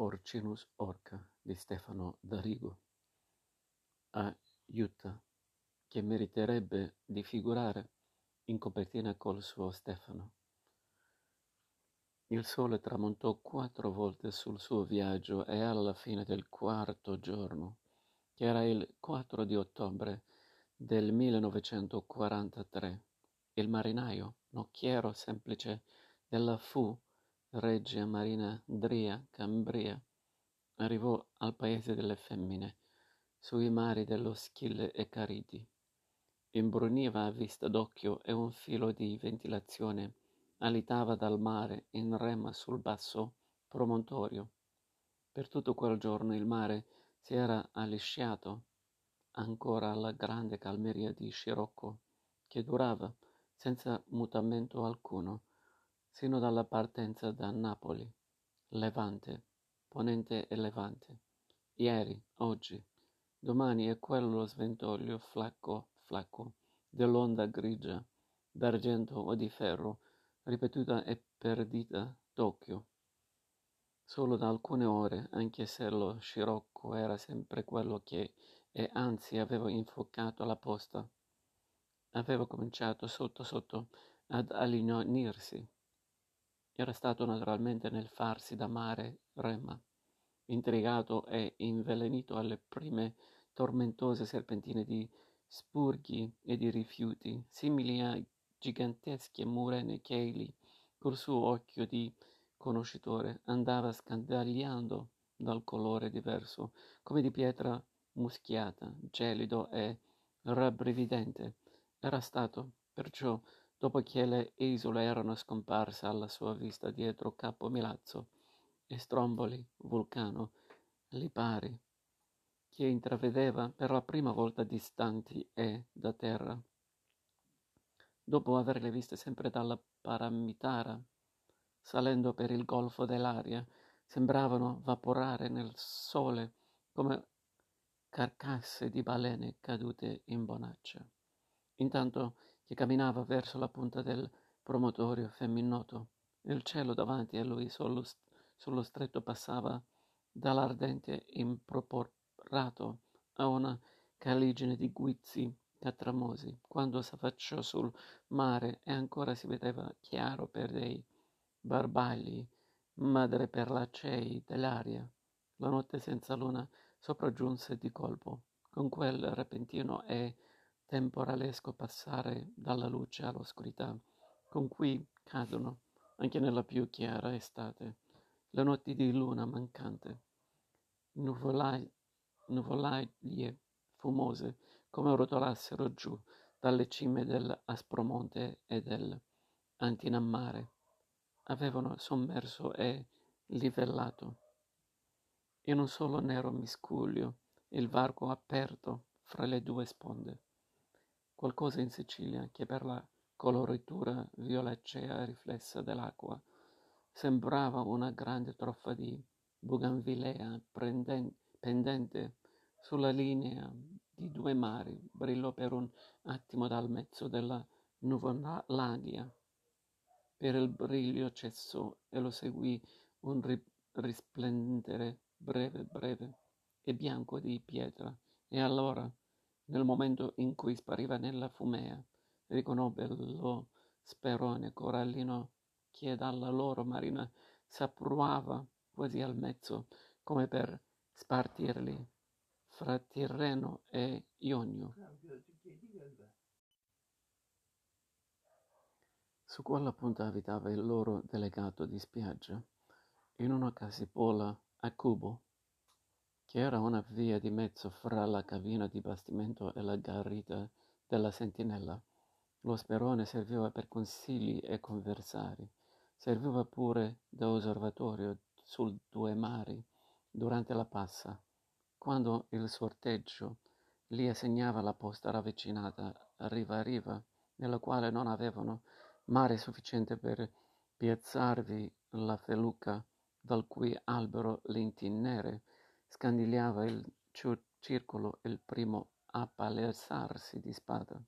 Porcinus Orca di Stefano D'Arrigo a Utah, che meriterebbe di figurare in copertina col suo Stefano. Il sole tramontò quattro volte sul suo viaggio e alla fine del quarto giorno, che era il 4 di ottobre del 1943, il marinaio, nocchiero semplice della Fu Regia Marina Dria Cambria, arrivò al paese delle femmine, sui mari dello Schille e Caridi. Imbruniva a vista d'occhio e un filo di ventilazione alitava dal mare in rema sul basso promontorio. Per tutto quel giorno il mare si era allisciato ancora alla grande calmeria di Scirocco, che durava senza mutamento alcuno sino dalla partenza da Napoli, Levante, Ponente e Levante. Ieri, oggi, domani è quello sventolio flacco, flacco, dell'onda grigia, d'argento o di ferro, ripetuta e perdita d'occhio. Solo da alcune ore, anche se lo scirocco era sempre quello che, e anzi aveva infuocato la posta, aveva cominciato sotto sotto ad allinonirsi era stato naturalmente nel farsi da mare rema, intrigato e invelenito alle prime tormentose serpentine di spurghi e di rifiuti, simili a gigantesche murene che egli, col suo occhio di conoscitore, andava scandagliando dal colore diverso, come di pietra muschiata, gelido e rabbrividente. Era stato, perciò, dopo che le isole erano scomparse alla sua vista dietro Capo Milazzo e Stromboli, Vulcano, Lipari, che intravedeva per la prima volta distanti e da terra. Dopo averle viste sempre dalla Paramitara, salendo per il golfo dell'aria, sembravano vaporare nel sole come carcasse di balene cadute in bonaccia. Intanto che camminava verso la punta del promontorio femminoto. Il cielo davanti a lui sullo, sullo stretto passava dall'ardente improporato a una caligine di guizzi catramosi. Quando s'affacciò sul mare e ancora si vedeva chiaro per dei barbagli madreperlacei dell'aria, la notte senza luna sopraggiunse di colpo, con quel repentino e temporalesco passare dalla luce all'oscurità, con cui cadono, anche nella più chiara estate, le notti di luna mancante, nuvolai, nuvolaglie fumose come rotolassero giù dalle cime dell'Aspromonte e dell'Antinammare, avevano sommerso e livellato. In un solo nero miscuglio il varco aperto fra le due sponde qualcosa in Sicilia che per la coloritura violacea riflessa dell'acqua sembrava una grande troffa di buganvilea pendente sulla linea di due mari, brillò per un attimo dal mezzo della nuvolaglia. Per il briglio cessò e lo seguì un risplendere breve breve e bianco di pietra, e allora nel momento in cui spariva nella fumea, riconobbe lo sperone corallino che dalla loro marina s'appruava quasi al mezzo, come per spartirli fra Tirreno e Ionio. Su quella punta abitava il loro delegato di spiaggia, in una casipola a cubo che era una via di mezzo fra la cabina di bastimento e la garita della sentinella. Lo sperone serviva per consigli e conversari, serviva pure da osservatorio sul due mari durante la passa, quando il sorteggio li assegnava la posta ravvicinata riva a riva, nella quale non avevano mare sufficiente per piazzarvi la feluca dal cui albero nere Scandigliava il circolo il primo a palesarsi di spada,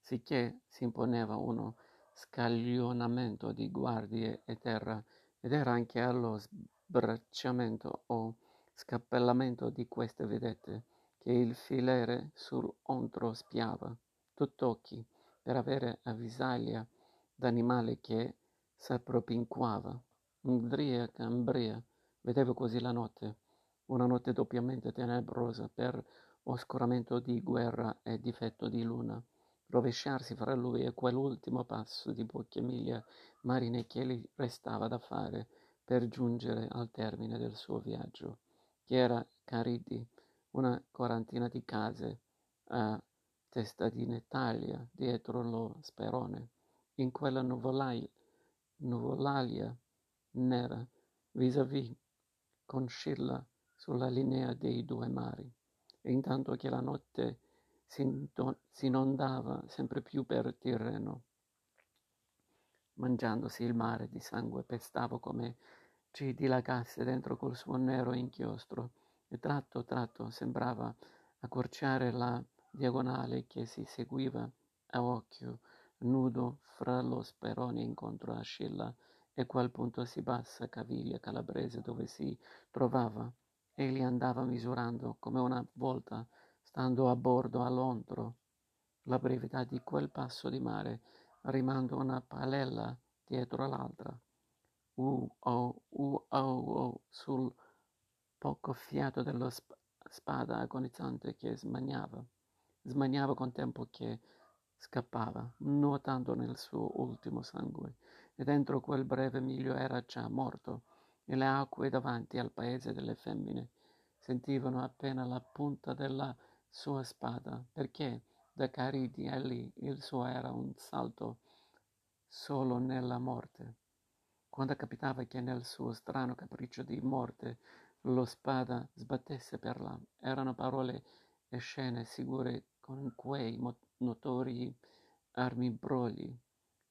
sicché si imponeva uno scaglionamento di guardie e terra ed era anche allo sbracciamento o scappellamento di queste vedette che il filere sull'ontro spiava, tutt'occhi, per avere avvisaglia d'animale che s'appropinquava. Umbria cambria, vedevo così la notte, una notte doppiamente tenebrosa per oscuramento di guerra e difetto di luna, rovesciarsi fra lui e quell'ultimo passo di poche miglia marine che gli restava da fare per giungere al termine del suo viaggio, che era Caridi, una quarantina di case a testa di Netalia dietro lo sperone, in quella nuvolaia, nuvolalia nera vis-à-vis con Scilla sulla linea dei due mari, e intanto che la notte si inondava sempre più per Tirreno. Mangiandosi il mare di sangue pestavo come ci dilagasse dentro col suo nero inchiostro e tratto tratto sembrava accorciare la diagonale che si seguiva a occhio nudo fra lo sperone incontro a Scilla e quel punto si bassa caviglia calabrese dove si trovava. Egli andava misurando come una volta, stando a bordo all'ontro, la brevità di quel passo di mare, rimando una palella dietro l'altra. Uh, oh, uh, oh, oh, sul poco fiato dello sp- spada agonizzante che smaniava, smaniava con tempo che scappava, nuotando nel suo ultimo sangue. E dentro quel breve miglio era già morto, e le acque davanti al paese delle femmine sentivano appena la punta della sua spada, perché da Caridi a lì il suo era un salto solo nella morte. Quando capitava che nel suo strano capriccio di morte lo spada sbattesse per là, erano parole e scene sicure con quei notori armibrogli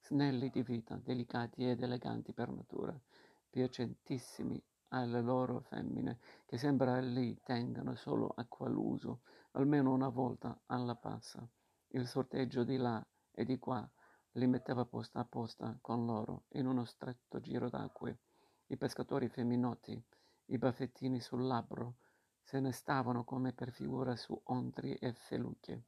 snelli di vita, delicati ed eleganti per natura, piacentissimi alle loro femmine, che sembra li tengano solo a quell'uso, almeno una volta alla passa. Il sorteggio di là e di qua li metteva posta a posta con loro in uno stretto giro d'acque. I pescatori femminotti, i baffettini sul labbro, se ne stavano come per figura su ontri e felucche.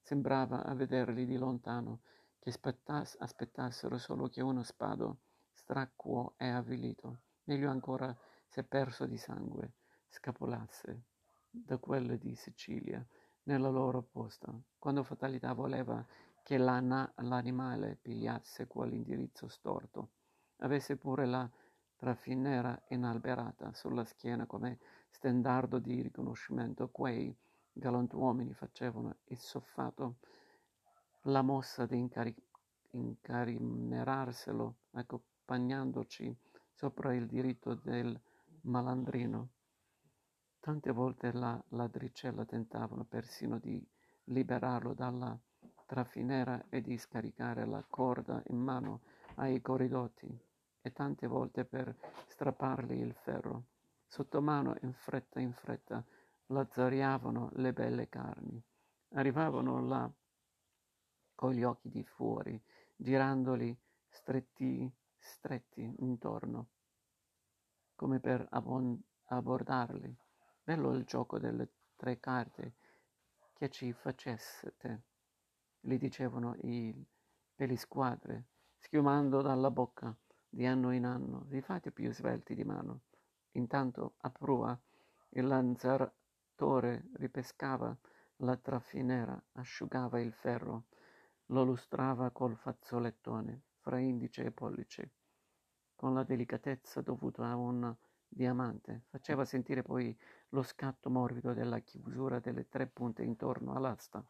Sembrava a vederli di lontano che aspettassero solo che uno spado, stracquo e avvilito, meglio ancora se perso di sangue, scapolasse da quelle di Sicilia nella loro posta, quando fatalità voleva che l'animale pigliasse quell'indirizzo storto, avesse pure la traffinera inalberata sulla schiena come stendardo di riconoscimento, quei galantuomini facevano il soffato la mossa di incari- incarinerselo accompagnandoci sopra il diritto del malandrino. Tante volte la ladricella tentavano persino di liberarlo dalla trafinera e di scaricare la corda in mano ai corridotti e tante volte per strappargli il ferro. Sotto mano, in fretta in fretta, lazzariavano le belle carni. Arrivavano là con gli occhi di fuori, girandoli stretti, stretti intorno, come per abbon- abbordarli. Bello il gioco delle tre carte che ci faceste, gli dicevano i pelisquadre, schiumando dalla bocca di anno in anno. Vi fate più svelti di mano. Intanto a prua il lanzatore ripescava la traffinera, asciugava il ferro lo lustrava col fazzolettone fra indice e pollice, con la delicatezza dovuta a un diamante. Faceva sentire poi lo scatto morbido della chiusura delle tre punte intorno all'asta.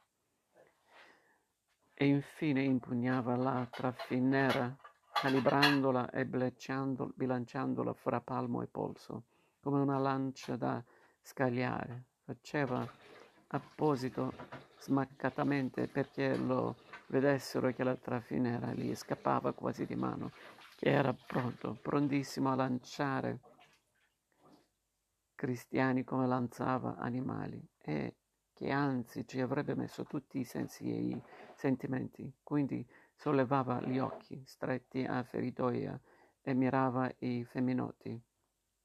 E infine impugnava la traffinera, calibrandola e bilanciandola fra palmo e polso, come una lancia da scagliare. Faceva apposito smaccatamente perché lo vedessero che la trafinera gli scappava quasi di mano, che era pronto, prontissimo a lanciare cristiani come lanciava animali e che anzi ci avrebbe messo tutti i sensi e i sentimenti, quindi sollevava gli occhi stretti a feritoia e mirava i femminotti.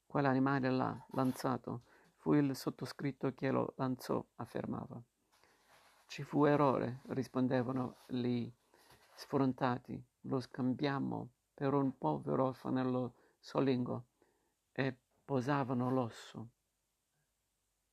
Quell'animale là, lanciato, fu il sottoscritto che lo lanciò, affermava. Ci fu errore, rispondevano gli sfrontati. Lo scambiammo per un povero fanello solingo e posavano l'osso.